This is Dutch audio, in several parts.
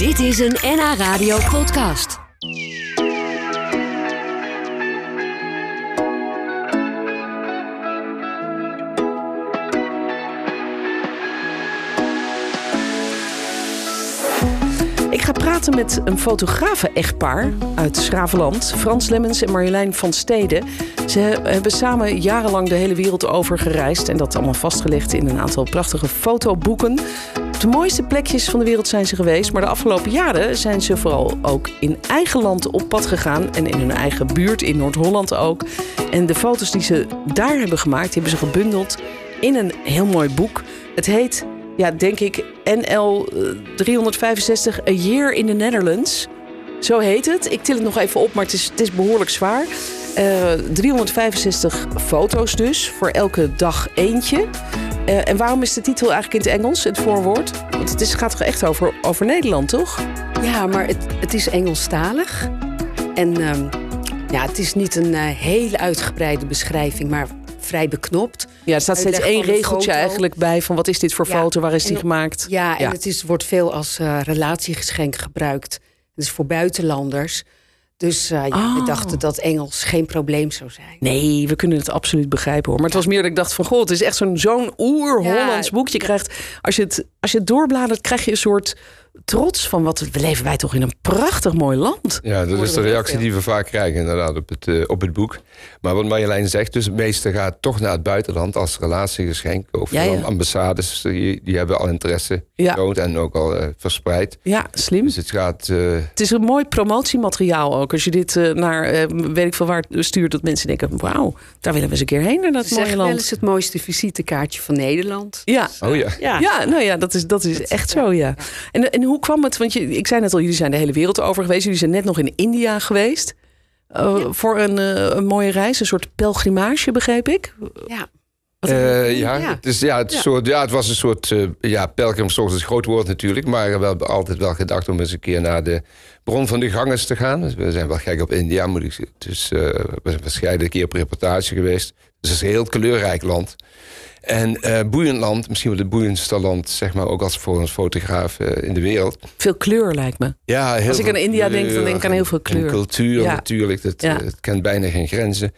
Dit is een NH Radio podcast. Ik ga praten met een fotografen-echtpaar uit Schravenland. Frans Lemmens en Marjolein van Steden. Ze hebben samen jarenlang de hele wereld over gereisd. En dat allemaal vastgelegd in een aantal prachtige fotoboeken. De mooiste plekjes van de wereld zijn ze geweest. Maar de afgelopen jaren zijn ze vooral ook in eigen land op pad gegaan. En in hun eigen buurt, in Noord-Holland ook. En de foto's die ze daar hebben gemaakt, hebben ze gebundeld in een heel mooi boek. Het heet ja, denk ik, NL 365 A Year in the Netherlands. Zo heet het. Ik til het nog even op, maar het is, het is behoorlijk zwaar. Eh 365 foto's dus, voor elke dag eentje. Eh, en waarom is de titel eigenlijk in het Engels, het voorwoord? Want het is, gaat toch echt over, over Nederland, toch? Ja, maar het, het is Engelstalig. En ehm, ja, het is niet een eh, hele uitgebreide beschrijving, maar vrij beknopt. Ja, er staat steeds één regeltje eigenlijk bij van wat is dit voor Ja, foto, waar is die en- gemaakt? Ja, en het is, wordt veel als eh, relatiegeschenk gebruikt. Het is voor buitenlanders. Dus eh, ja, we Oh. dachten dat Engels geen probleem zou zijn. Nee, we kunnen het absoluut begrijpen hoor. Maar het was meer dat ik dacht van... goh, het is echt zo'n zo'n oer-Hollands Ja. boek. Je krijgt, als je, het, als je het doorbladert, krijg je een soort trots van... wat we leven wij toch in een prachtig mooi land. Ja, dat is de reactie die we vaak krijgen inderdaad op het, eh, op het boek. Maar wat Marjolein zegt, dus het meeste gaat toch naar het buitenland als relatiegeschenk. Of Ja, ja. dan ambassades, die, die hebben al interesse Ja. getoond en ook al eh, verspreid. Ja, slim. Dus het gaat... eh, Het is een mooi promotiemateriaal ook. Als je dit eh, naar, eh, weet ik veel waar, stuurt... dat mensen denken, wauw, daar willen we eens een keer heen naar dat Ze mooie land. eens het mooiste visitekaartje van Nederland. Ja, oh ja. Ja, Ja, nou ja, dat is, dat is echt zo, ja. En, en hoe kwam het? Want je, ik zei net al, jullie zijn de hele wereld over geweest. Jullie zijn net nog in India geweest. eh, Voor een, eh, een mooie reis, een soort pelgrimage, begreep ik. ja. Eh, ja, Ja. Het, is, ja, het, is Ja. Soort, ja, het was een soort uh, ja, pelgrimstocht, is een groot woord natuurlijk. Maar we hebben altijd wel gedacht om eens een keer naar de bron van de Ganges te gaan. Dus we zijn wel gek op India, moet ik zeggen. Dus eh, we zijn verschillende keer op reportage geweest. Dus het is een heel kleurrijk land. En eh boeiend land, misschien wel het boeiendste land, zeg maar, ook als voor een fotograaf eh, in de wereld. Veel kleur lijkt me. Ja, heel Als ik aan India denk, dan denk ik aan heel veel kleur. En cultuur Ja. natuurlijk, dat, Ja. het kent bijna geen grenzen.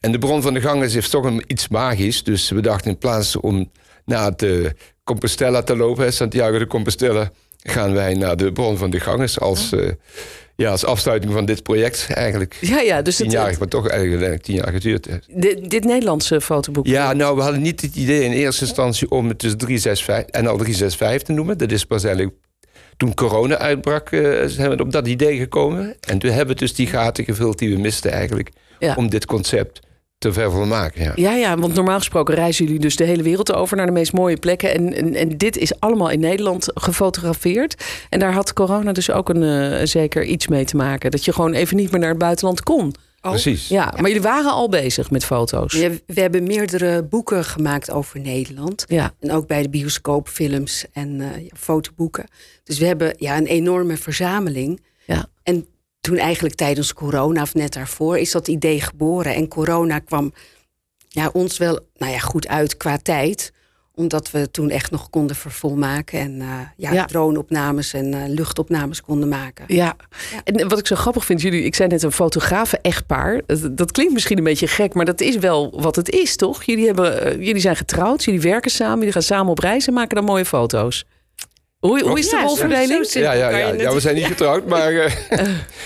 En de bron van de Ganges heeft toch een, iets magisch. Dus we dachten in plaats om naar de Compostela te lopen, Santiago de Compostela, gaan wij naar de bron van de Ganges als, eh, ja, als afsluiting van dit project eigenlijk. Ja, ja, dus het, Tienjarig, maar toch eigenlijk tien jaar geduurd dit, dit Nederlandse fotoboek. Ja, nou, we hadden niet het idee in eerste instantie om het dus 365 en al 365 te noemen. Dat is pas eigenlijk toen corona uitbrak, eh, zijn we op dat idee gekomen. En toen hebben we dus die gaten gevuld die we misten eigenlijk Ja. om dit concept te vervolmaken. Ja. Ja, ja, want normaal gesproken reizen jullie dus de hele wereld over naar de meest mooie plekken. En, en, en dit is allemaal in Nederland gefotografeerd. En daar had corona dus ook een, eh, zeker iets mee te maken. Dat je gewoon even niet meer naar het buitenland kon. Precies. Ja, maar jullie waren al bezig met foto's. We, we hebben meerdere boeken gemaakt over Nederland. Ja. En ook bij de bioscoopfilms en eh, fotoboeken. Dus we hebben ja, een enorme verzameling. Ja. En toen eigenlijk tijdens corona, of net daarvoor, is dat idee geboren. En corona kwam ja, ons wel nou ja, goed uit qua tijd. Omdat we toen echt nog konden vervolmaken. En eh, ja, Ja. droneopnames en eh, luchtopnames konden maken. Ja. en wat ik zo grappig vind, jullie, ik zei net een fotografen-echtpaar. Dat, dat klinkt misschien een beetje gek, maar dat is wel wat het is, toch? Jullie, hebben, eh, jullie zijn getrouwd, jullie werken samen, jullie gaan samen op reis en maken dan mooie foto's. Hoe, hoe is de Ja, zo- rolverdeling? zo Ja, ja, ja, ja, we zijn niet getrouwd, maar eh,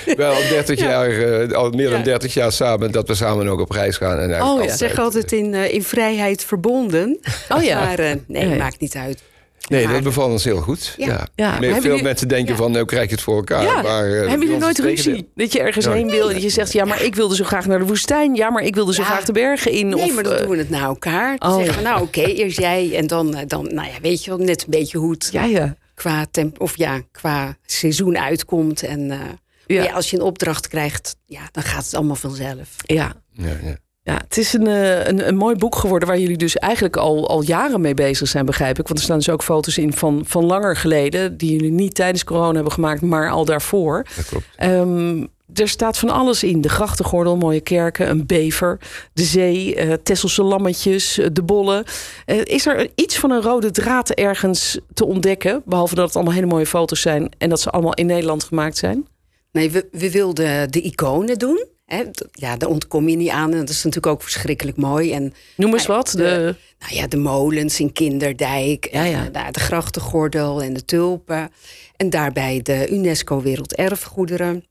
wel al 30 jaar, eh, al meer dan Ja. 30 jaar samen, dat we samen ook op reis gaan. En Oh, altijd, zeg altijd in, eh, in vrijheid verbonden. Oh ja. Maar eh, nee, maakt niet uit. Nee, dat bevalt ons heel goed. Ja. Ja. Ja, Nee, maar hebben veel mensen denken Ja. van, nou krijg je het voor elkaar. Ja. Maar, eh, Hebben jullie nooit ruzie? Dat je ergens heen wil en dat je zegt... ja, maar ik wilde zo graag naar de woestijn. Ja, maar ik wilde zo Ja. graag de bergen in. Nee, of, maar dan eh, doen we het naar elkaar. Dan oh. zeggen we, nou oké, eerst jij. En dan, eh, dan, nou ja, weet je wel, net een beetje hoe het Ja, ja. qua, temp of ja, qua seizoen uitkomt. En eh, ja, als je een opdracht krijgt, ja, dan gaat het allemaal vanzelf. ja. Ja, ja. Het is een, eh, een, een mooi boek geworden waar jullie dus eigenlijk al, al jaren mee bezig zijn, begrijp ik. Want er staan dus ook foto's in van, van langer geleden, die jullie niet tijdens corona hebben gemaakt, maar al daarvoor. dat klopt. Ehm, er staat van alles in. De grachtengordel, mooie kerken, een bever, de zee, uh, Tesselse lammetjes, uh, de bollen. Uh, is er iets van een rode draad ergens te ontdekken? Behalve dat het allemaal hele mooie foto's zijn en dat ze allemaal in Nederland gemaakt zijn? Nee, we, we wilden de iconen doen. Hè? Ja, daar ontkom je niet aan. En dat is natuurlijk ook verschrikkelijk mooi. En, Noem eens wat. De... Nou ja, de molens in Kinderdijk. Ja, ja. En, de, de grachtengordel en de tulpen. En daarbij de UNESCO Werelderfgoederen.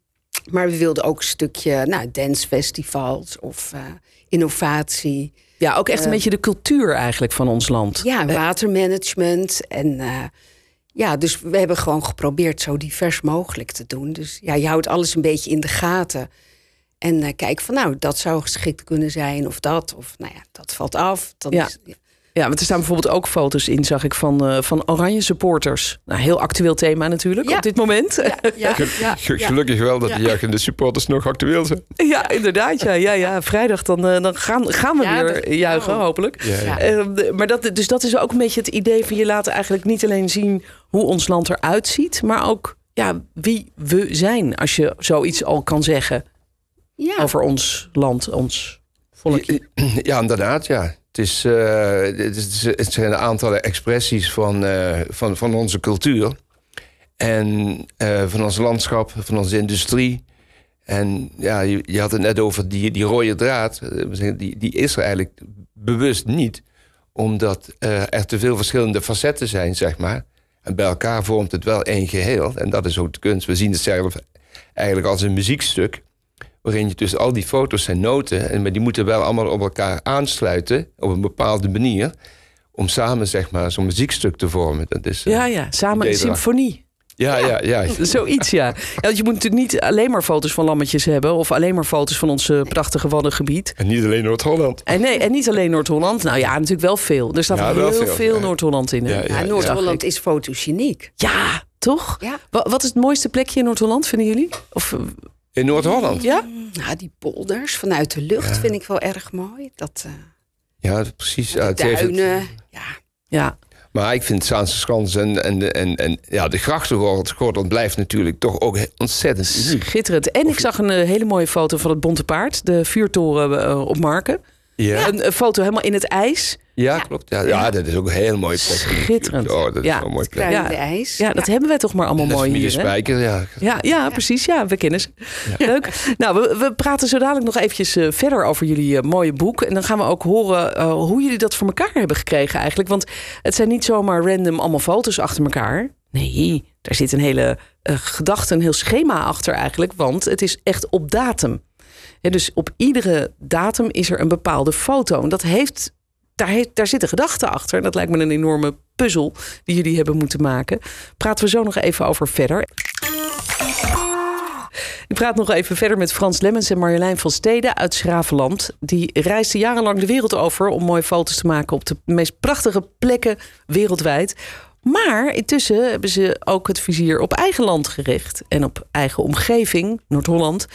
Maar we wilden ook een stukje nou, dancefestivals of uh, innovatie. Ja, ook echt een uh, beetje de cultuur eigenlijk van ons land. Ja, watermanagement. En uh, ja, dus we hebben gewoon geprobeerd zo divers mogelijk te doen. Dus ja, je houdt alles een beetje in de gaten. En uh, kijk van nou, dat zou geschikt kunnen zijn of dat. Of nou ja, dat valt af. Dan ja. Is, ja. Ja, want er staan bijvoorbeeld ook foto's in, zag ik, van, uh, van oranje supporters. Nou, heel actueel thema natuurlijk ja. op dit moment. Ja, ja, ja, Gelukkig wel dat die juichende supporters nog actueel zijn. Ja, inderdaad. Ja, ja, ja. Vrijdag dan, uh, dan gaan, gaan we weer dat, juichen, oh. hopelijk. Uh, maar dat, dus dat is ook een beetje het idee van je laat eigenlijk niet alleen zien hoe ons land eruit ziet, maar ook ja, wie we zijn, als je zoiets al kan zeggen over ons land, ons volkje. Ja, inderdaad, ja. Het, is, uh, het, is, het zijn een aantal expressies van, uh, van, van onze cultuur. En uh, van ons landschap, van onze industrie. En ja, je, je had het net over die, die rode draad. Die, die is er eigenlijk bewust niet. Omdat er te veel verschillende facetten zijn, zeg maar. En bij elkaar vormt het wel één geheel. En dat is ook de kunst. We zien het zelf eigenlijk als een muziekstuk waarin je dus al die foto's zijn noten, en maar die moeten wel allemaal op elkaar aansluiten op een bepaalde manier, om samen zeg maar zo'n muziekstuk te vormen. Dat is, ja, ja, samen een symfonie. Ja, ja, ja, ja. Zoiets, ja. ja. Want je moet natuurlijk niet alleen maar foto's van lammetjes hebben... of alleen maar foto's van ons prachtige Waddengebied. En niet alleen Noord-Holland. En, nee, en niet alleen Noord-Holland. Nou ja, natuurlijk wel veel. Er staat ja, heel veel, veel ja. Noord-Holland in. Ja, ja, Noord-Holland is fotogeniek. Ja, toch? Ja. Wat is het mooiste plekje in Noord-Holland, vinden jullie? Of... In Noord-Holland? Ja? Nou, die polders vanuit de lucht ja. vind ik wel erg mooi. Dat, uh, ja, precies. De duinen, het... ja. ja. Maar ik vind Zaanse Schans en, en, en, en ja, de grachtengordel blijft natuurlijk toch ook ontzettend Schitterend. En ik zag een uh, hele mooie foto van het Bonte Paard. De vuurtoren uh, op Marken. Ja. Een, een, foto helemaal in het ijs. Ja, ja. klopt. Ja, ja, dat is ook een heel mooi plek. Schitterend. Oh, dat is ja. een mooi plek. Ja. ijs. Ja, dat hebben wij toch maar allemaal mooi hier. Spijker, ja. Ja, ja, precies. Ja, we kennen ze. Leuk. Nou, we, we praten zo dadelijk nog eventjes uh, verder over jullie uh, mooie boek. En dan gaan we ook horen uh, hoe jullie dat voor elkaar hebben gekregen eigenlijk. Want het zijn niet zomaar random allemaal foto's achter elkaar. Nee, daar zit een hele gedachte, een heel schema achter eigenlijk. Want het is echt op datum. Ja, dus op iedere datum is er een bepaalde foto. En dat heeft, daar, daar zit een gedachte achter. Dat lijkt me een enorme puzzel die jullie hebben moeten maken. Praten we zo nog even over verder. Ik praat nog even verder met Frans Lemmens en Marjolein van Steden uit Schravenland. Die reisden jarenlang de wereld over om mooie foto's te maken op de meest prachtige plekken wereldwijd. Maar intussen hebben ze ook het vizier op eigen land gericht en op eigen omgeving, Noord-Holland.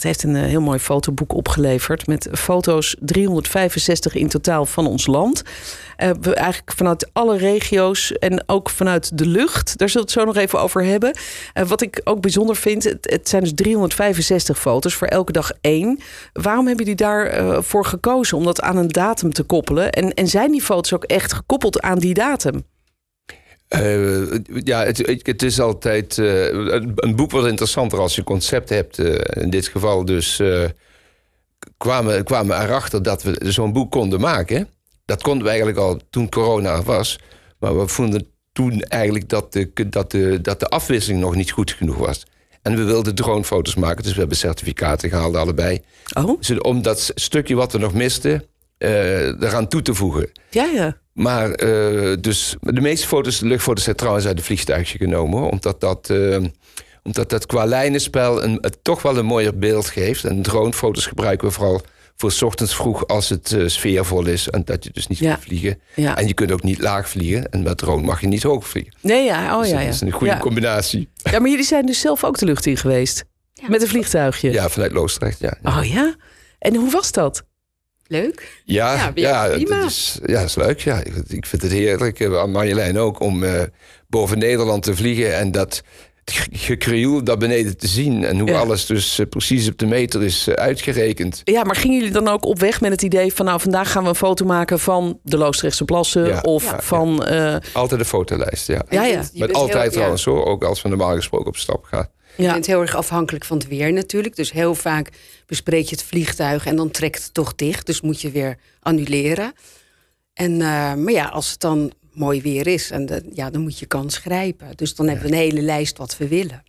Het heeft een heel mooi fotoboek opgeleverd met foto's, 365 in totaal van ons land. Uh, we eigenlijk vanuit alle regio's en ook vanuit de lucht. Daar zullen we het zo nog even over hebben. Uh, wat ik ook bijzonder vind, het, het, zijn dus 365 foto's voor elke dag één. Waarom hebben jullie daarvoor voor gekozen om dat aan een datum te koppelen? En, en zijn die foto's ook echt gekoppeld aan die datum? Uh, ja, het, het, is altijd uh, een boek wordt interessanter als je concept hebt. Uh, in dit geval dus kwamen, kwamen erachter dat we zo'n boek konden maken. Dat konden we eigenlijk al toen corona was. Maar we vonden toen eigenlijk dat de, dat, de, dat de afwisseling nog niet goed genoeg was. En we wilden dronefoto's maken, dus we hebben certificaten gehaald allebei. Oh. Dus om dat stukje wat we nog misten, eraan toe te voegen. Ja, ja. Maar uh, dus de meeste foto's, de luchtfoto's zijn trouwens uit een vliegtuigje genomen. Omdat dat, uh, omdat dat qua lijnenspel een, het toch wel een mooier beeld geeft. En dronefoto's gebruiken we vooral voor 's ochtends vroeg als het uh, sfeervol is. En dat je dus niet Ja. kunt vliegen. Ja. En je kunt ook niet laag vliegen. En met drone mag je niet hoog vliegen. Nee, ja. Oh Dus ja, dat ja. is een goede ja. combinatie. ja, maar jullie zijn dus zelf ook de lucht in geweest. Met een vliegtuigje. Ja, vanuit Loosdrecht, ja. Oh ja? En hoe was dat? Leuk. Ja, Ja, ja, dat is, ja, dat is leuk. Ja. Ik, ik vind het heerlijk, eh, aan Marjolein ook, om eh, boven Nederland te vliegen. En dat gekrioel daar beneden te zien. En hoe Ja. alles dus eh, precies op de meter is eh, uitgerekend. Ja, maar gingen jullie dan ook op weg met het idee van... nou, vandaag gaan we een foto maken van de Loosdrechtse plassen... Ja. of Ja. van... eh, Altijd een fotolijst, ja. Ja, ja. Met altijd heel- ja. trouwens hoor, ook als we normaal gesproken op stap gaan. Je bent heel erg afhankelijk van het weer natuurlijk. Dus heel vaak bespreek je het vliegtuig en dan trekt het toch dicht. Dus moet je weer annuleren. En, eh, maar ja, als het dan mooi weer is, en de, ja, dan moet je kans grijpen. Dus dan hebben we een hele lijst wat we willen.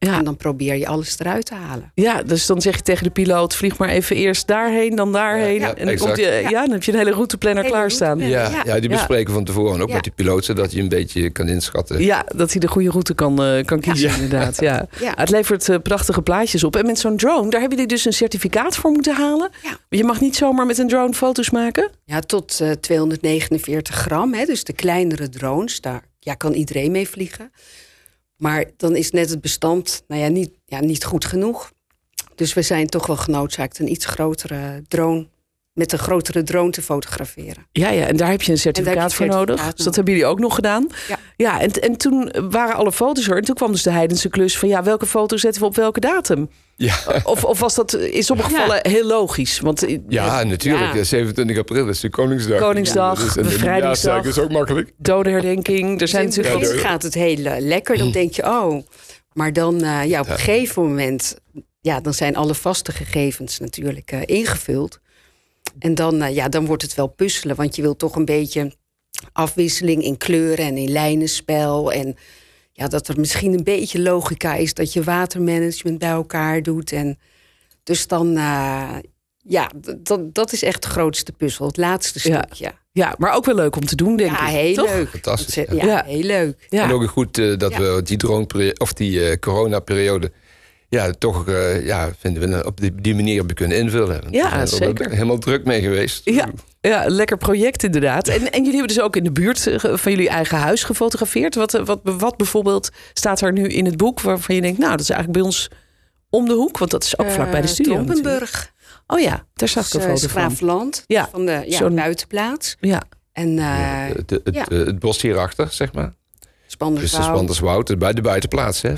Ja. En dan probeer je alles eruit te halen. ja, dus dan zeg je tegen de piloot... vlieg maar even eerst daarheen, dan daarheen. Ja, ja, en dan, exact. komt je, ja. dan heb je een hele routeplanner Hele klaarstaan. routeplanner. Ja, Ja. ja, die Ja. bespreken van tevoren ook Ja. met die piloot, zodat je een beetje kan inschatten. Ja, dat hij de goede route kan, eh, kan kiezen, Ja. inderdaad. Ja. Ja. Het levert eh, prachtige plaatjes op. En met zo'n drone, daar hebben jullie dus een certificaat voor moeten halen. Ja. Je mag niet zomaar met een drone foto's maken. Ja, tot eh, 249 gram. Hè, dus de kleinere drones, daar ja, kan iedereen mee vliegen. Maar dan is net het bestand nou ja, niet, ja, niet goed genoeg. Dus we zijn toch wel genoodzaakt een iets grotere drone... met een grotere drone te fotograferen. Ja, ja, en daar heb je een certificaat voor nodig. certificaat Dus dat hebben jullie ook nog gedaan. Ja. ja en, en toen waren alle foto's er. En toen kwam dus de heidense klus van... ja, welke foto zetten we op welke datum? Ja, Of, of was dat in sommige Ja. gevallen heel logisch? Want eh, ja natuurlijk. Ja. 27 april is de Koningsdag. Koningsdag, Dus- en de bevrijdingsdag. nieuwjaarsdag is ook makkelijk. dodenherdenking, er zijn Dus in natuurlijk... begin gaat het heel eh, lekker. Dan denk je, oh... Maar dan, eh, ja, op een gegeven moment... Ja, dan zijn alle vaste gegevens natuurlijk eh, ingevuld. En dan, eh, ja, dan wordt het wel puzzelen. Want je wil toch een beetje afwisseling in kleuren en in lijnenspel. En ja, dat er misschien een beetje logica is... dat je watermanagement bij elkaar doet. En dus dan... eh, ja, dat, dat is echt de grootste puzzel. Het laatste Ja. stukje. Ja, maar ook wel leuk om te doen, denk Ja, ik. heel toch? leuk. Fantastisch, ja. Ja, Ja. heel leuk. Ja. En ook goed eh, dat Ja. we die drone of die eh coronaperiode ja, toch eh, ja, vinden we op die, die manier hebben kunnen invullen. Ja, we zijn er zeker. helemaal druk mee geweest. Ja, ja, een lekker project inderdaad. En, en jullie hebben dus ook in de buurt eh, van jullie eigen huis gefotografeerd. Wat, eh, wat, wat bijvoorbeeld staat er nu in het boek waarvan je denkt... nou, dat is eigenlijk bij ons om de hoek. Want dat is ook vlak bij de studio. Trompenburg. Oh ja, daar zag ik een Dus, foto van. Graafland. Ja, Van de ja, zo'n- buitenplaats. Ja, En Ja, eh het, het, ja. het bos hierachter, zeg maar. Dus de Spanderswoud. Spanderswoud, bij de buitenplaats, hè?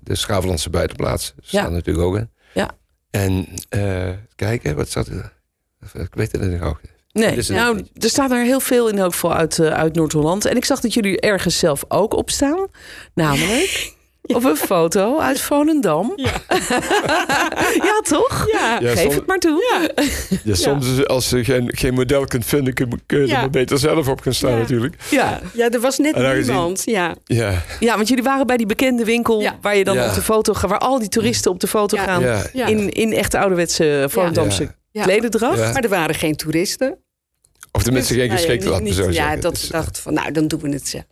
De Schavelandse buitenplaats. Ja. staat natuurlijk ook in. Ja. En eh kijken, wat staat er? Ik weet het niet ook. nee. Een- Nou, er staat er heel veel in elk geval uit, eh, uit Noord-Holland. En ik zag dat jullie ergens zelf ook op staan. Namelijk op een foto uit Volendam. Ja, toch? Ja. Ja, Geef soms- het maar toe. Ja, soms als je geen, geen model kunt vinden, kun, je Ja. er maar beter zelf op gaan staan Ja. natuurlijk. Ja. ja, er was net niemand. Ja. Ja, Ja, want jullie waren bij die bekende winkel Ja. waar je dan Ja. op de foto gaat, waar al die toeristen op de foto Ja. gaan. ja. Ja. In, in echt ouderwetse Volendamse Ja. Ja. klederdracht. Ja. Maar er waren geen toeristen. Of tenminste Dus, geen nou ja, geschikte, zo Ja, zeggen. dat Dus, we dachten van, nou, dan doen we het zelf.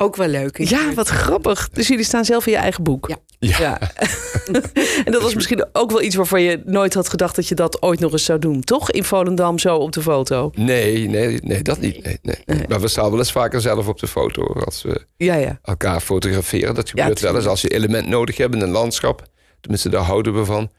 Ook wel leuk. Ja, wat grappig. Dus jullie staan zelf in je eigen boek. Ja. Ja. en dat was misschien ook wel iets waarvan je nooit had gedacht dat je dat ooit nog eens zou doen. Toch? In Volendam zo op de foto. Nee, nee, nee, dat niet. Nee, nee. Maar we staan wel eens vaker zelf op de foto als we Ja, ja. elkaar fotograferen. Dat gebeurt wel eens als je element nodig hebt in een landschap. Tenminste, daar houden we van.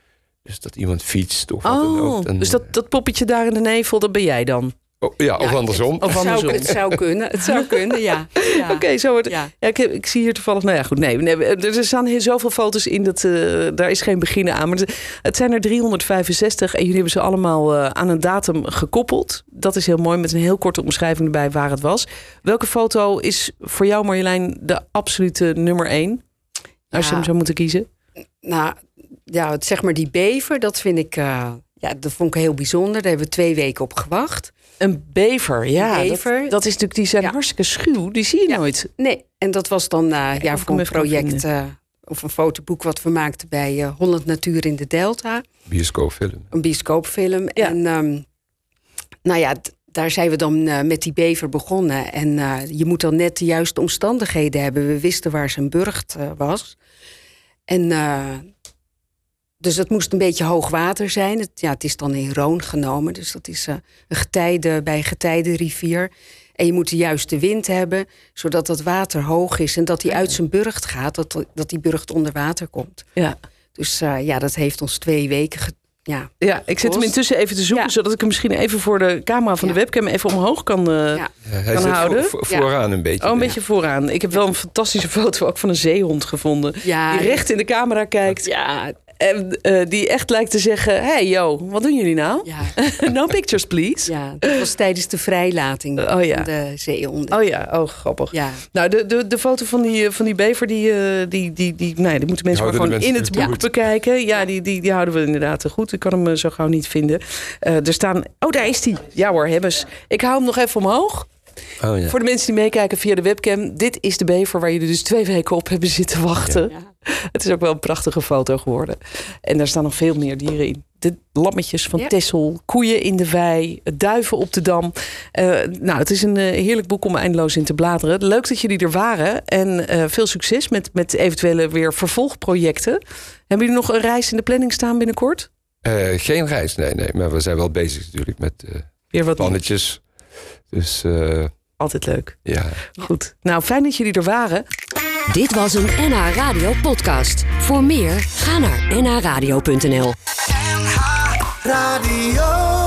Dus dat iemand fietst of wat dan Oh, ook. En- dus dat, dat poppetje daar in de nevel, dat ben jij dan. Oh, ja, of Ja, andersom. Of Het zou, andersom. het zou kunnen. Het zou kunnen, ja. ja. Oké, zo wordt Ja. Ja, ik, heb- ik zie hier toevallig. Nou ja, goed. Nee, nee er staan hier zoveel foto's in dat eh, daar is geen begin aan. Maar het- zijn er 365 en jullie hebben ze allemaal eh, aan een datum gekoppeld. Dat is heel mooi met een heel korte omschrijving erbij waar het was. Welke foto is voor jou, Marjolein, de absolute nummer één? Als je hem zou moeten kiezen. Nou, ja, het- zeg maar die bever, dat vind ik... eh, ja, dat vond ik heel bijzonder. Daar hebben we twee weken op gewacht. Een bever, ja. Een dat- bever. Dat, is natuurlijk, die zijn Ja. hartstikke schuw. Die zie je Ja. nooit. Nee, en dat was dan eh, ja, voor een project... eh, of een fotoboek wat we maakten bij eh, Holland Natuur in de Delta. Bioscoopfilm. Een bioscoopfilm. Ja. En ehm, nou ja, daar zijn we dan eh, met die bever begonnen. En eh, je moet dan net de juiste omstandigheden hebben. We wisten waar zijn burcht eh, was. En eh, dus het moest een beetje hoog water zijn. Het, ja, het is dan in Roon genomen. Dus dat is eh, een getijde bij een getijdenrivier. En je moet de juiste wind hebben, zodat dat water hoog is. En dat hij uit zijn burcht gaat, dat, dat die burcht onder water komt. Ja. Dus eh, ja, dat heeft ons twee weken ge- ja. Ja, ik zit hem intussen even te zoeken, Ja. zodat ik hem misschien even voor de camera van de webcam even omhoog kan, eh, Ja. Ja, hij Kan houden? voor- voor- vooraan een beetje. Oh, een beetje vooraan. Ik heb wel een fantastische foto ook van een zeehond gevonden. Ja. Die recht in de camera kijkt. Ja, En eh, die echt lijkt te zeggen... Hey, yo, wat doen jullie nou? ja, no pictures, please. ja, dat was tijdens de vrijlating Oh, ja. van de zeehonden. Oh ja, oh grappig. Ja, Nou, de, de, de foto van die, eh, van die bever, die, eh, die, die, die, nee, die moeten mensen maar gewoon mensen in het boek goed. bekijken. Ja, die, die, die houden we inderdaad te goed. Ik kan hem zo gauw niet vinden. Eh, er staan, oh daar is die. Ja hoor, hebben ze. Ik hou hem nog even omhoog. Oh, ja. Voor de mensen die meekijken via de webcam. Dit is de bever waar jullie dus twee weken op hebben zitten wachten. Ja. Het is ook wel een prachtige foto geworden. En daar staan nog veel meer dieren in. De lammetjes van Ja. Tessel, koeien in de wei, duiven op de dam. Eh, nou, het is een eh, heerlijk boek om eindeloos in te bladeren. Leuk dat jullie er waren. En eh, veel succes met, met eventuele weer vervolgprojecten. Hebben jullie nog een reis in de planning staan binnenkort? Eh, geen reis, nee, nee. Maar we zijn wel bezig natuurlijk met eh, Weer wat plannetjes. Dus eh, Altijd leuk. ja. Goed. Nou, fijn dat jullie er waren. Dit was een NH Radio podcast. Voor meer, ga naar nhradio.nl. Radio.